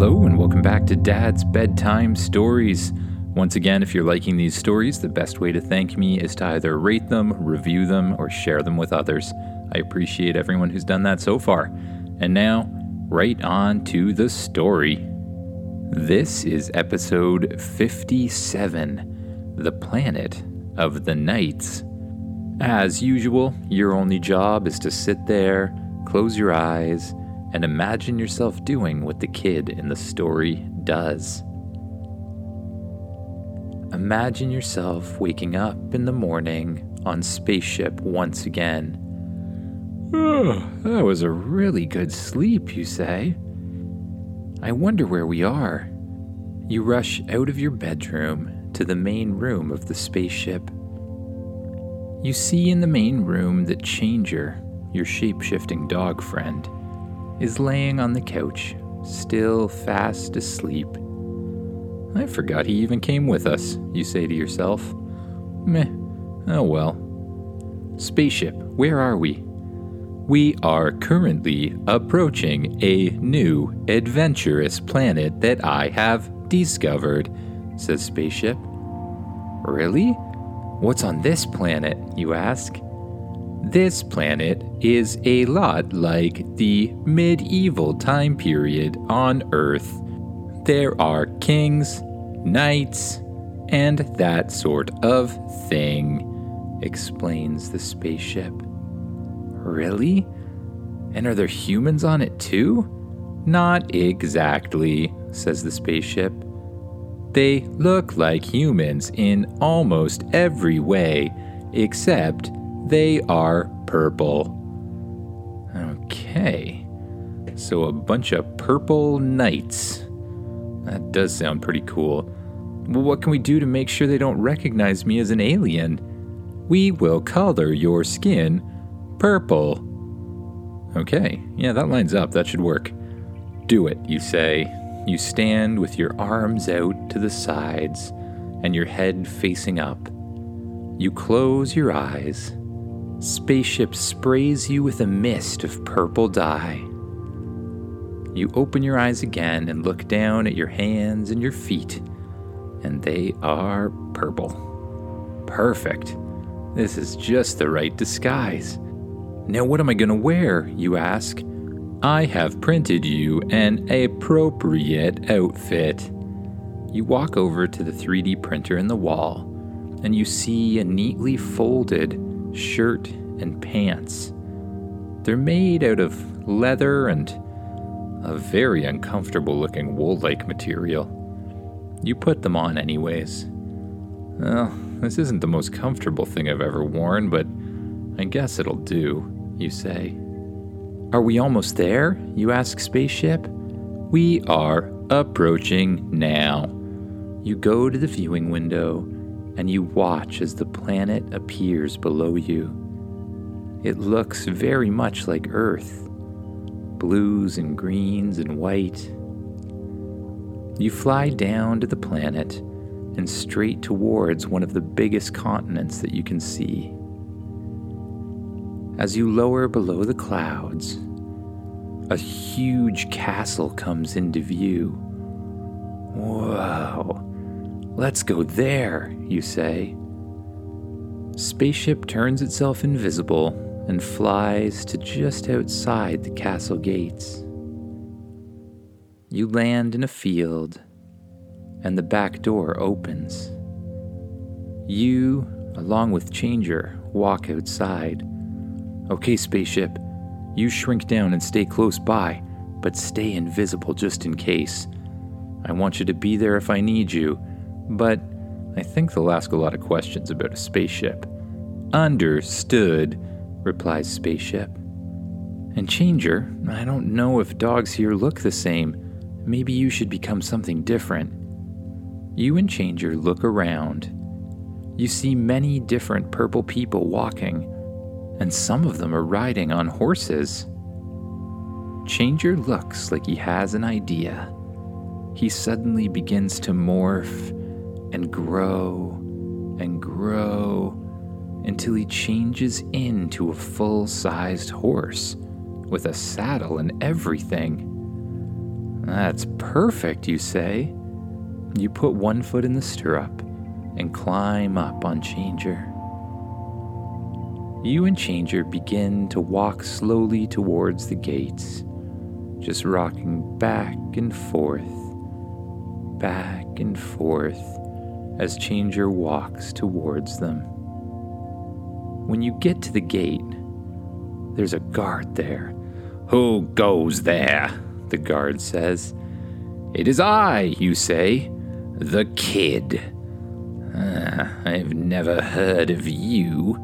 Hello, and welcome back to Dad's Bedtime Stories. Once again, if you're liking these stories, the best way to thank me is to either rate them, review them, or share them with others. I appreciate everyone who's done that so far. And now, right on to the story. This is episode 57 The Planet of the Knights. As usual, your only job is to sit there, close your eyes, and imagine yourself doing what the kid in the story does. Imagine yourself waking up in the morning on spaceship once again. Oh, that was a really good sleep, you say. I wonder where we are. You rush out of your bedroom to the main room of the spaceship. You see in the main room that Changer, your shape shifting dog friend, is laying on the couch, still fast asleep. I forgot he even came with us, you say to yourself. Meh, oh well. Spaceship, where are we? We are currently approaching a new adventurous planet that I have discovered, says Spaceship. Really? What's on this planet, you ask? This planet is a lot like the medieval time period on Earth. There are kings, knights, and that sort of thing, explains the spaceship. Really? And are there humans on it too? Not exactly, says the spaceship. They look like humans in almost every way, except they are purple. Okay. So a bunch of purple knights. That does sound pretty cool. Well, what can we do to make sure they don't recognize me as an alien? We will color your skin purple. Okay, yeah, that lines up. That should work. Do it, you say. You stand with your arms out to the sides and your head facing up. You close your eyes Spaceship sprays you with a mist of purple dye. You open your eyes again and look down at your hands and your feet, and they are purple. Perfect. This is just the right disguise. Now, what am I going to wear? You ask. I have printed you an appropriate outfit. You walk over to the 3D printer in the wall, and you see a neatly folded shirt, and pants. They're made out of leather and a very uncomfortable looking wool like material. You put them on, anyways. Well, this isn't the most comfortable thing I've ever worn, but I guess it'll do, you say. Are we almost there? You ask Spaceship. We are approaching now. You go to the viewing window and you watch as the planet appears below you. It looks very much like Earth blues and greens and white. You fly down to the planet and straight towards one of the biggest continents that you can see. As you lower below the clouds, a huge castle comes into view. Whoa! Let's go there, you say. Spaceship turns itself invisible and flies to just outside the castle gates. You land in a field, and the back door opens. You, along with Changer, walk outside. Okay, spaceship, you shrink down and stay close by, but stay invisible just in case. I want you to be there if I need you but I think they'll ask a lot of questions about a spaceship. Understood, replies Spaceship. And Changer, I don't know if dogs here look the same. Maybe you should become something different. You and Changer look around. You see many different purple people walking, and some of them are riding on horses. Changer looks like he has an idea. He suddenly begins to morph and grow and grow until he changes into a full sized horse with a saddle and everything. That's perfect, you say. You put one foot in the stirrup and climb up on Changer. You and Changer begin to walk slowly towards the gates, just rocking back and forth, back and forth as Changer walks towards them. When you get to the gate, there's a guard there. Who goes there? The guard says. It is I, you say, the kid. Ah, I've never heard of you.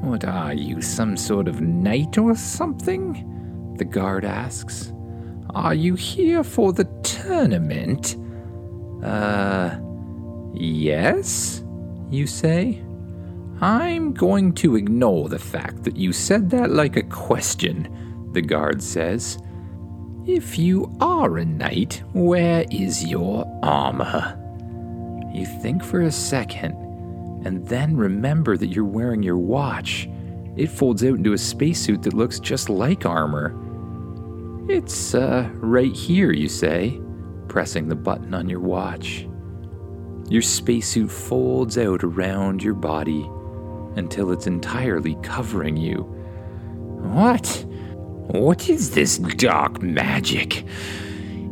What are you, some sort of knight or something? The guard asks. Are you here for the tournament? Uh, yes, you say. I'm going to ignore the fact that you said that like a question, the guard says. If you are a knight, where is your armor? You think for a second and then remember that you're wearing your watch. It folds out into a spacesuit that looks just like armor. It's, uh, right here, you say, pressing the button on your watch. Your spacesuit folds out around your body until it's entirely covering you. What? What is this dark magic?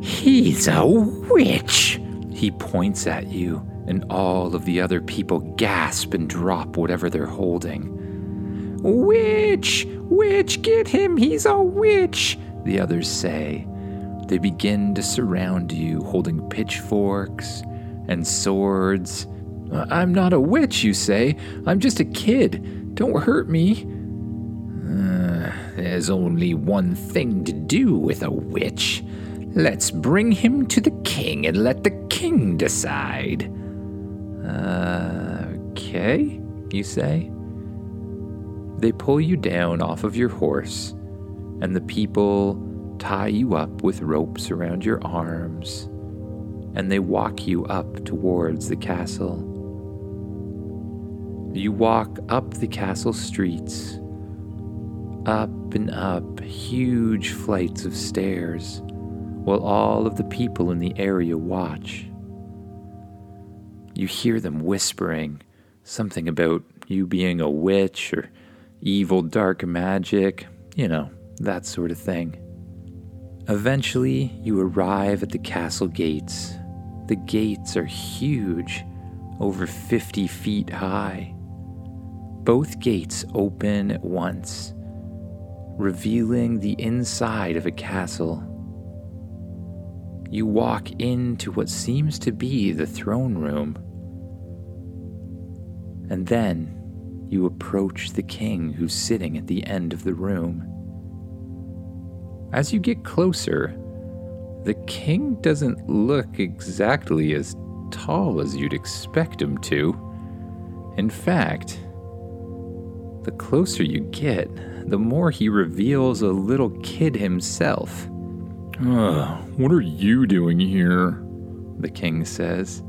He's a witch! He points at you and all of the other people gasp and drop whatever they're holding. Witch! Witch, get him! He's a witch! The others say. They begin to surround you, holding pitchforks and swords. I'm not a witch, you say. I'm just a kid. Don't hurt me. Uh, there's only one thing to do with a witch. Let's bring him to the king and let the king decide. Uh, okay, you say? They pull you down off of your horse, and the people tie you up with ropes around your arms, and they walk you up towards the castle. You walk up the castle streets, up and up huge flights of stairs, while all of the people in the area watch. You hear them whispering something about you being a witch or evil dark magic, you know, that sort of thing. Eventually, you arrive at the castle gates. The gates are huge, over 50 feet high. Both gates open at once, revealing the inside of a castle. You walk into what seems to be the throne room. And then you approach the king who's sitting at the end of the room. As you get closer, the king doesn't look exactly as tall as you'd expect him to. In fact, the closer you get, the more he reveals a little kid himself. Uh, what are you doing here? The king says.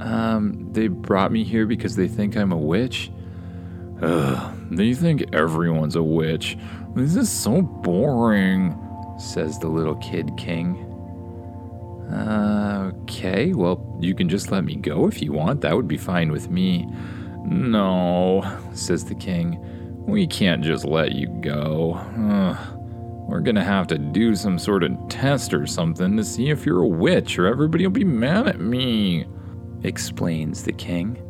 Um, they brought me here because they think I'm a witch. Ugh, they think everyone's a witch. This is so boring, says the little kid king. Okay, well, you can just let me go if you want. That would be fine with me. No, says the king. We can't just let you go. Ugh. We're gonna have to do some sort of test or something to see if you're a witch, or everybody will be mad at me explains the king.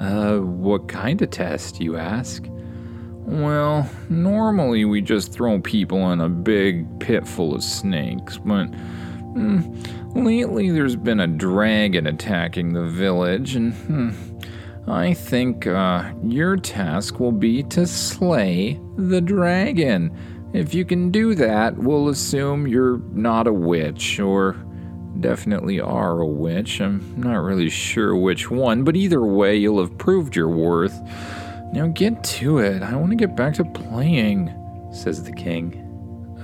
Uh, what kind of test, you ask? Well, normally we just throw people in a big pit full of snakes, but mm, lately there's been a dragon attacking the village, and hmm, I think uh, your task will be to slay the dragon. If you can do that, we'll assume you're not a witch, or definitely are a witch. I'm not really sure which one, but either way, you'll have proved your worth. Now get to it. I want to get back to playing, says the king.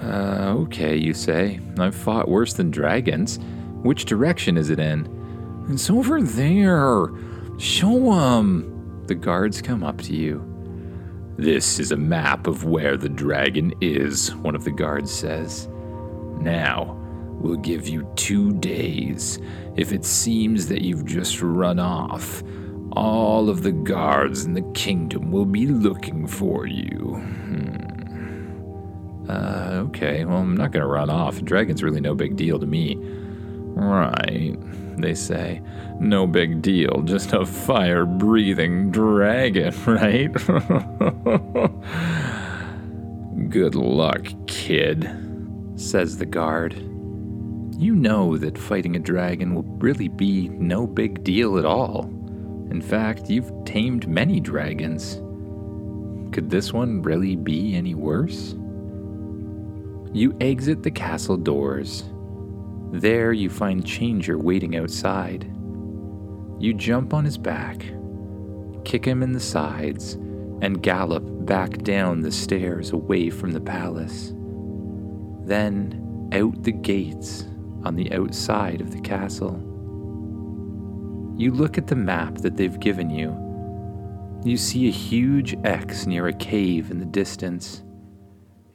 Uh, okay, you say. I've fought worse than dragons. Which direction is it in? It's over there. Show 'em. The guards come up to you. This is a map of where the dragon is, one of the guards says. Now, We'll give you two days. If it seems that you've just run off, all of the guards in the kingdom will be looking for you. Hmm. Uh, okay, well, I'm not gonna run off. Dragon's really no big deal to me. Right, they say. No big deal, just a fire breathing dragon, right? Good luck, kid, says the guard. You know that fighting a dragon will really be no big deal at all. In fact, you've tamed many dragons. Could this one really be any worse? You exit the castle doors. There you find Changer waiting outside. You jump on his back, kick him in the sides, and gallop back down the stairs away from the palace. Then out the gates on the outside of the castle. You look at the map that they've given you. You see a huge X near a cave in the distance.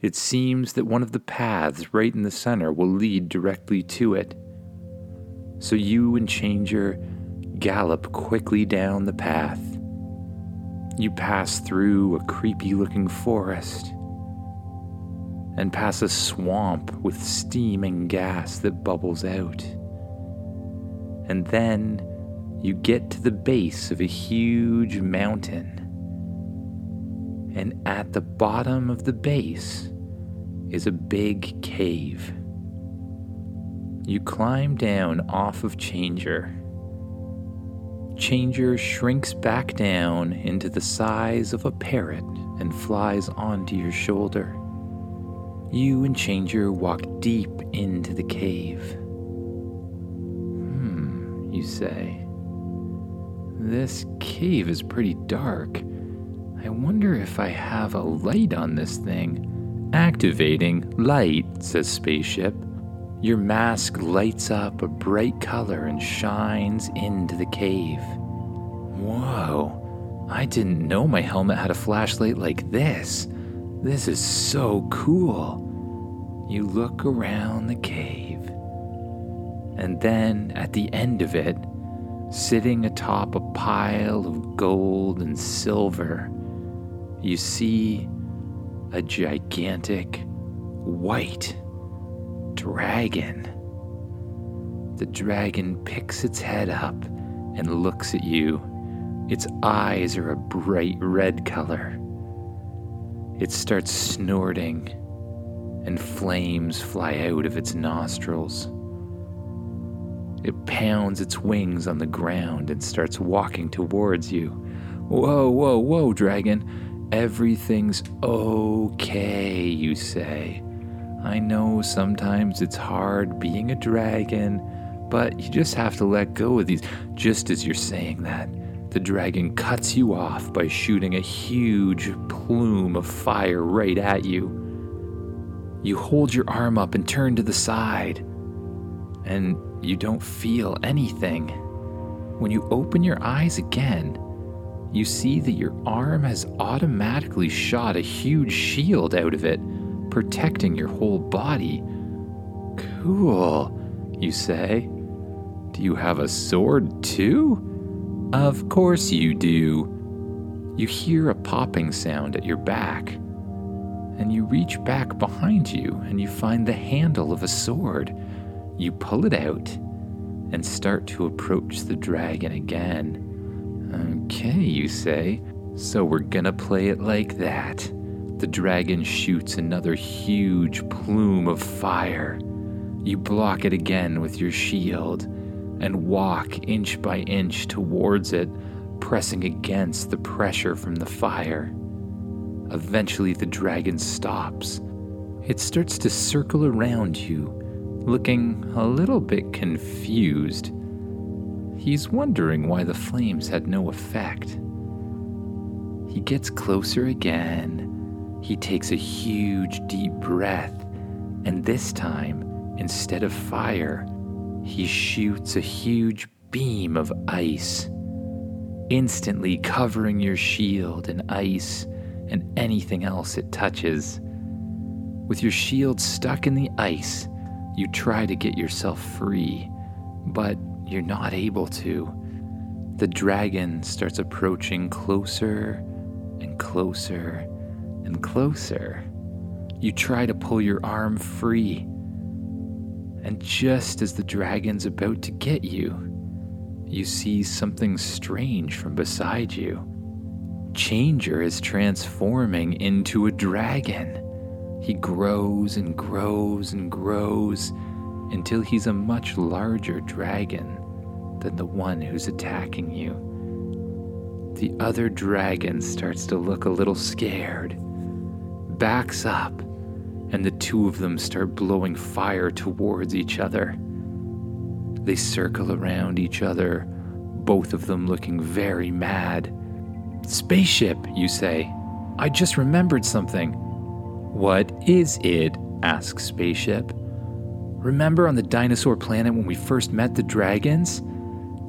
It seems that one of the paths right in the center will lead directly to it. So you and Changer gallop quickly down the path. You pass through a creepy looking forest and pass a swamp with steaming gas that bubbles out. And then you get to the base of a huge mountain. And at the bottom of the base is a big cave. You climb down off of Changer. Changer shrinks back down into the size of a parrot and flies onto your shoulder. You and Changer walk deep into the cave. Hmm, you say. This cave is pretty dark. I wonder if I have a light on this thing. Activating light, says Spaceship. Your mask lights up a bright color and shines into the cave. Whoa, I didn't know my helmet had a flashlight like this. This is so cool. You look around the cave. And then at the end of it, Sitting atop a pile of gold and silver, you see a gigantic white dragon. The dragon picks its head up and looks at you. Its eyes are a bright red color. It starts snorting, and flames fly out of its nostrils. It pounds its wings on the ground and starts walking towards you. Whoa, whoa, whoa, dragon. Everything's okay, you say. I know sometimes it's hard being a dragon, but you just have to let go of these. Just as you're saying that, the dragon cuts you off by shooting a huge plume of fire right at you. You hold your arm up and turn to the side, and you don't feel anything. When you open your eyes again, you see that your arm has automatically shot a huge shield out of it, protecting your whole body. Cool, you say. Do you have a sword too? Of course you do. You hear a popping sound at your back, and you reach back behind you and you find the handle of a sword. You pull it out and start to approach the dragon again. Okay, you say. So we're gonna play it like that. The dragon shoots another huge plume of fire. You block it again with your shield and walk inch by inch towards it, pressing against the pressure from the fire. Eventually, the dragon stops. It starts to circle around you, looking a little bit confused. He's wondering why the flames had no effect. He gets closer again. He takes a huge deep breath, and this time, instead of fire, he shoots a huge beam of ice, instantly covering your shield in ice and anything else it touches. With your shield stuck in the ice, You try to get yourself free, but you're not able to. The dragon starts approaching closer and closer and closer. You try to pull your arm free. And just as the dragon's about to get you, you see something strange from beside you. Changer is transforming into a dragon. He grows and grows and grows until he's a much larger dragon than the one who's attacking you. The other dragon starts to look a little scared, backs up, and the two of them start blowing fire towards each other. They circle around each other, both of them looking very mad. Spaceship, you say. I just remembered something. What is it? asks Spaceship. Remember on the dinosaur planet when we first met the dragons?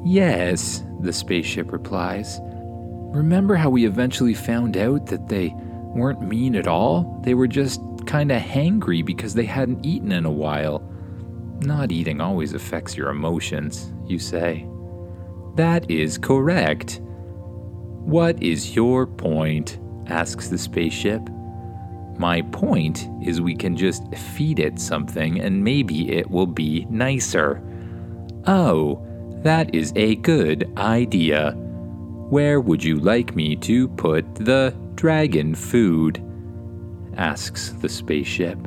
Yes, the spaceship replies. Remember how we eventually found out that they weren't mean at all? They were just kinda hangry because they hadn't eaten in a while. Not eating always affects your emotions, you say. That is correct. What is your point? asks the spaceship. My point is we can just feed it something and maybe it will be nicer. Oh, that is a good idea. Where would you like me to put the dragon food? asks the spaceship.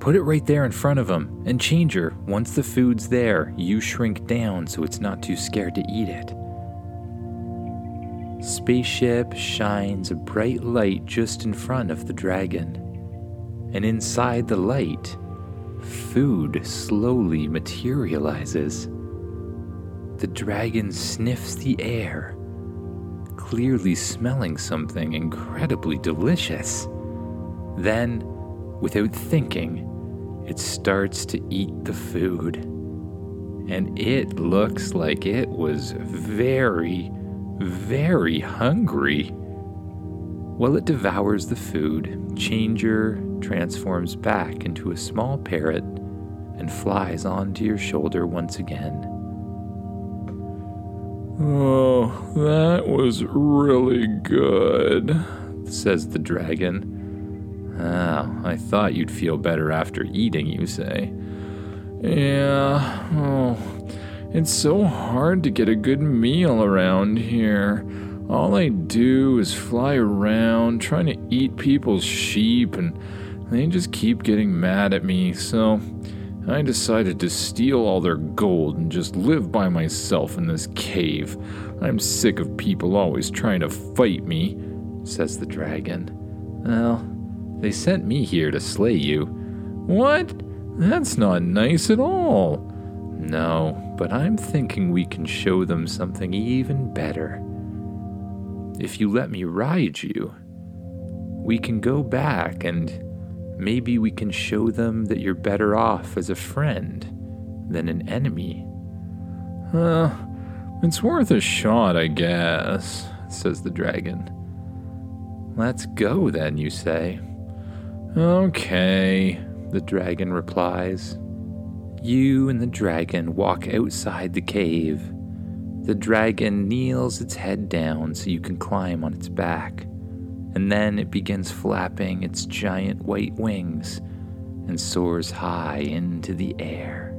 Put it right there in front of him and Changer. Once the food's there, you shrink down so it's not too scared to eat it. Spaceship shines a bright light just in front of the dragon. And inside the light, food slowly materializes. The dragon sniffs the air, clearly smelling something incredibly delicious. Then, without thinking, it starts to eat the food. And it looks like it was very, very hungry. While it devours the food, Changer transforms back into a small parrot and flies onto your shoulder once again. Oh, that was really good, says the dragon. Oh, I thought you'd feel better after eating, you say. Yeah, oh, it's so hard to get a good meal around here. All I do is fly around trying to eat people's sheep, and they just keep getting mad at me, so I decided to steal all their gold and just live by myself in this cave. I'm sick of people always trying to fight me, says the dragon. Well, they sent me here to slay you. What? That's not nice at all. No, but I'm thinking we can show them something even better. If you let me ride you, we can go back and maybe we can show them that you're better off as a friend than an enemy. Uh, it's worth a shot, I guess, says the dragon. Let's go then, you say. Okay, the dragon replies. You and the dragon walk outside the cave. The dragon kneels its head down so you can climb on its back, and then it begins flapping its giant white wings and soars high into the air.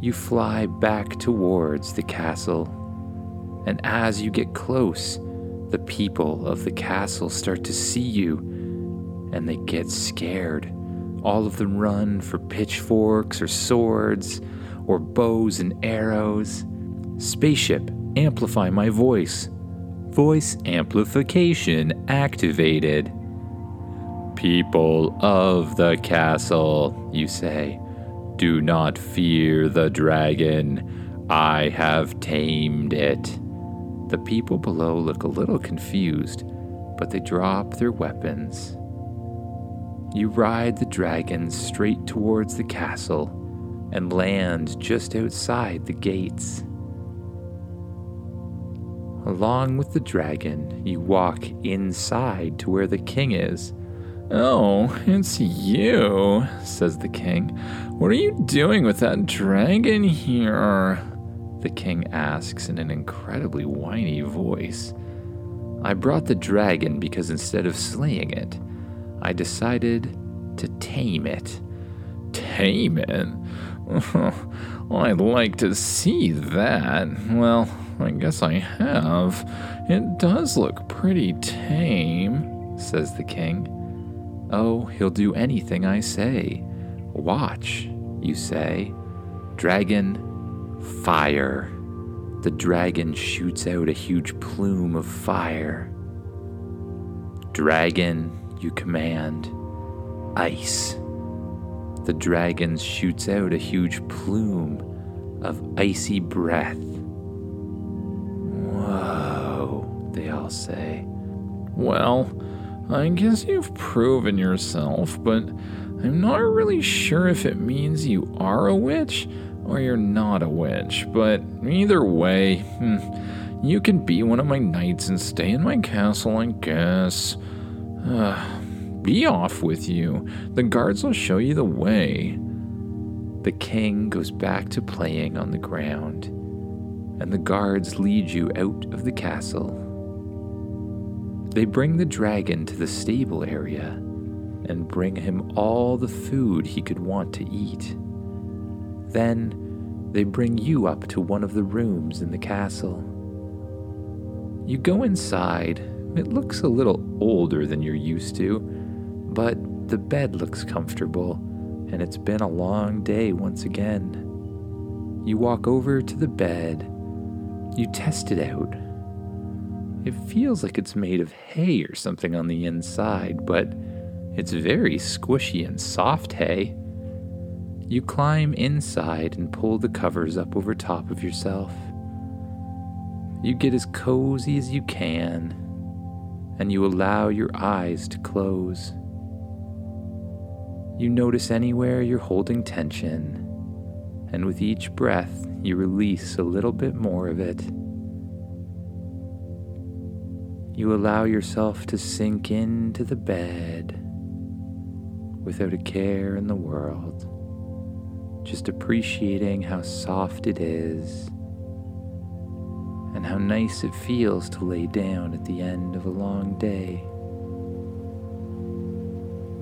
You fly back towards the castle, and as you get close, the people of the castle start to see you and they get scared. All of them run for pitchforks or swords or bows and arrows. Spaceship, amplify my voice. Voice amplification activated. People of the castle, you say, do not fear the dragon. I have tamed it. The people below look a little confused, but they drop their weapons. You ride the dragon straight towards the castle and land just outside the gates. Along with the dragon, you walk inside to where the king is, Oh, it's you, says the king. What are you doing with that dragon here? The king asks in an incredibly whiny voice. I brought the dragon because instead of slaying it, I decided to tame it. Tame it? I'd like to see that. Well, I guess I have. It does look pretty tame, says the king. Oh, he'll do anything I say. Watch, you say. Dragon, fire. The dragon shoots out a huge plume of fire. Dragon, you command. Ice. The dragon shoots out a huge plume of icy breath. Whoa, they all say. Well, I guess you've proven yourself, but I'm not really sure if it means you are a witch or you're not a witch. But either way, hmm, you can be one of my knights and stay in my castle, I guess. Be off with you. The guards will show you the way. The king goes back to playing on the ground, and the guards lead you out of the castle. They bring the dragon to the stable area and bring him all the food he could want to eat. Then they bring you up to one of the rooms in the castle. You go inside. It looks a little older than you're used to, but the bed looks comfortable, and it's been a long day once again. You walk over to the bed. You test it out it feels like it's made of hay or something on the inside, but it's very squishy and soft hay. You climb inside and pull the covers up over top of yourself. You get as cozy as you can, and you allow your eyes to close. You notice anywhere you're holding tension, and with each breath, you release a little bit more of it you allow yourself to sink into the bed without a care in the world, just appreciating how soft it is and how nice it feels to lay down at the end of a long day.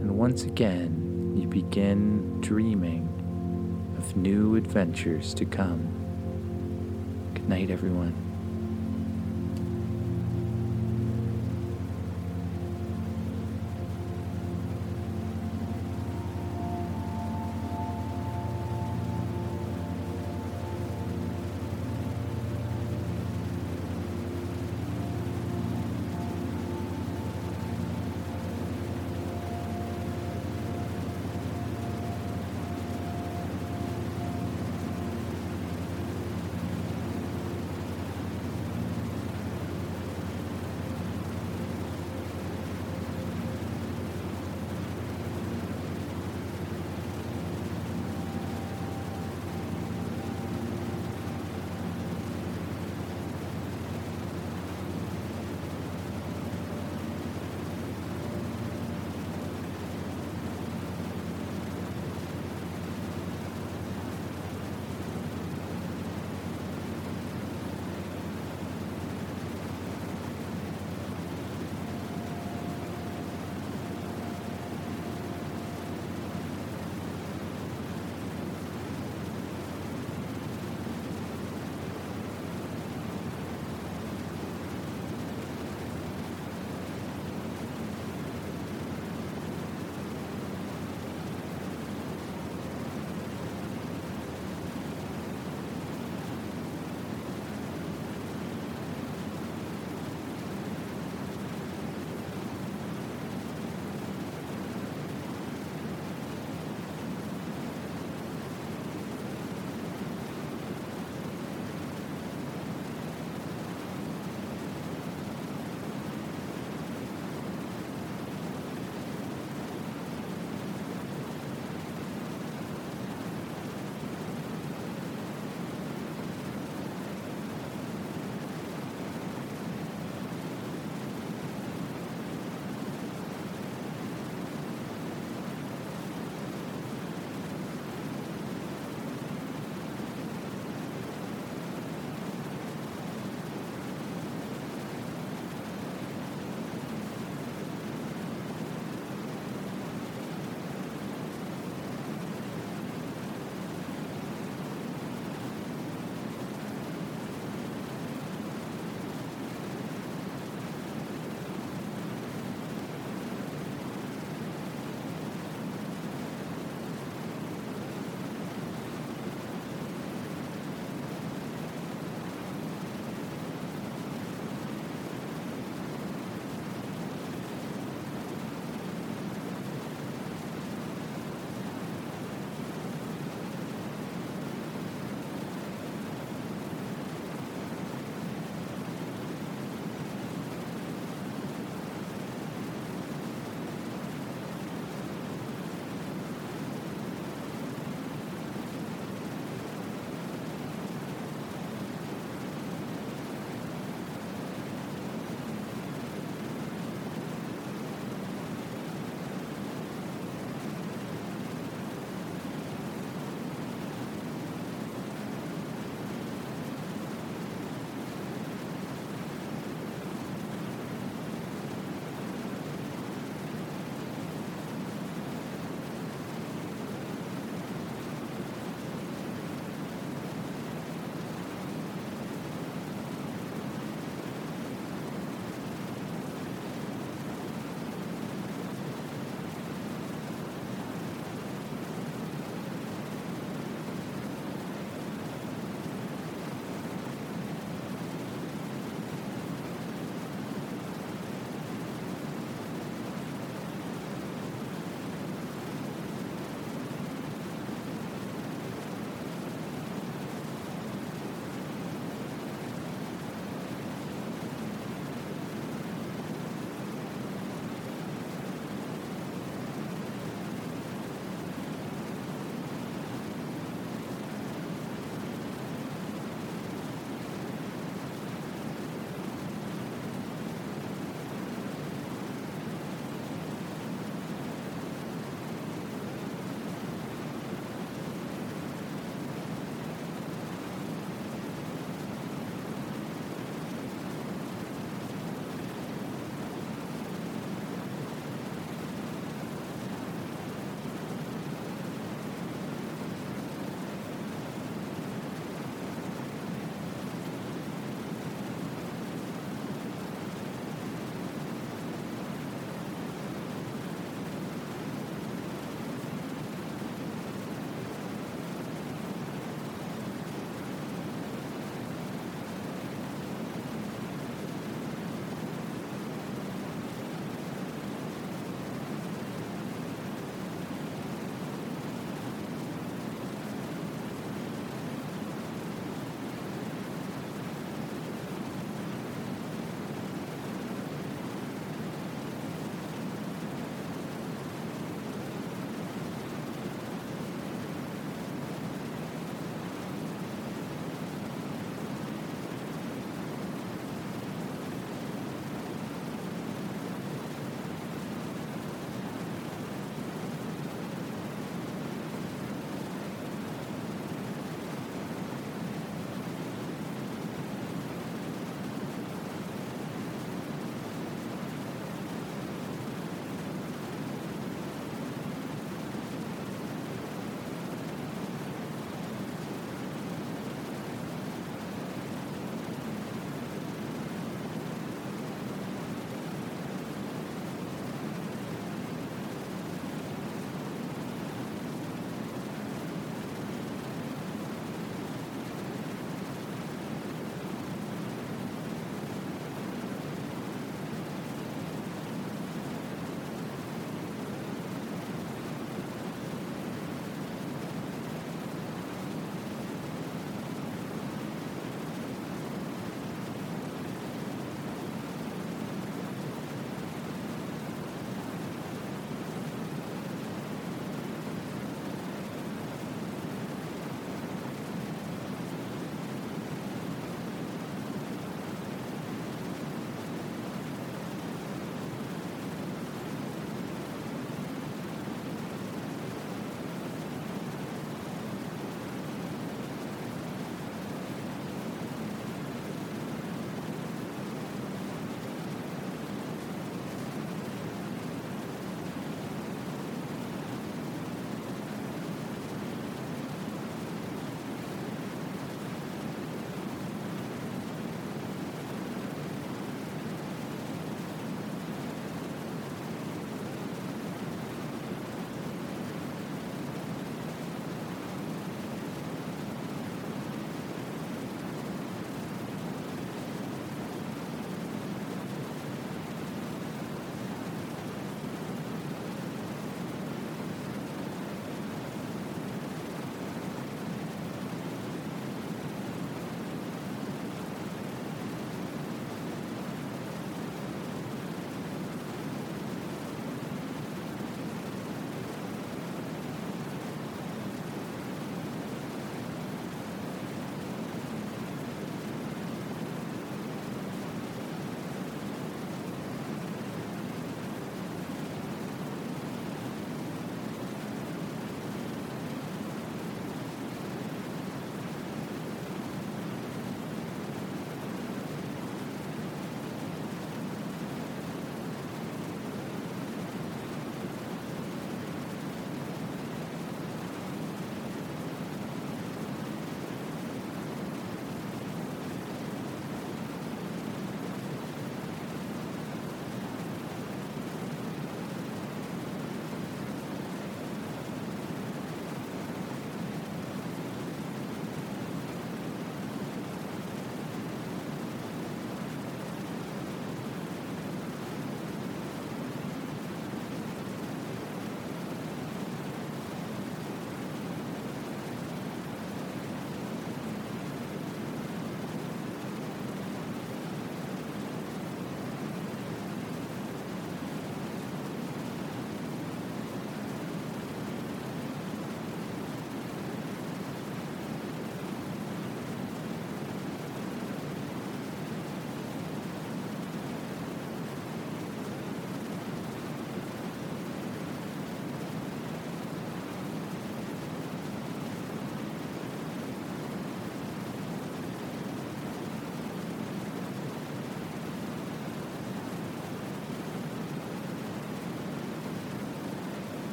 And once again, you begin dreaming of new adventures to come. Good night, everyone.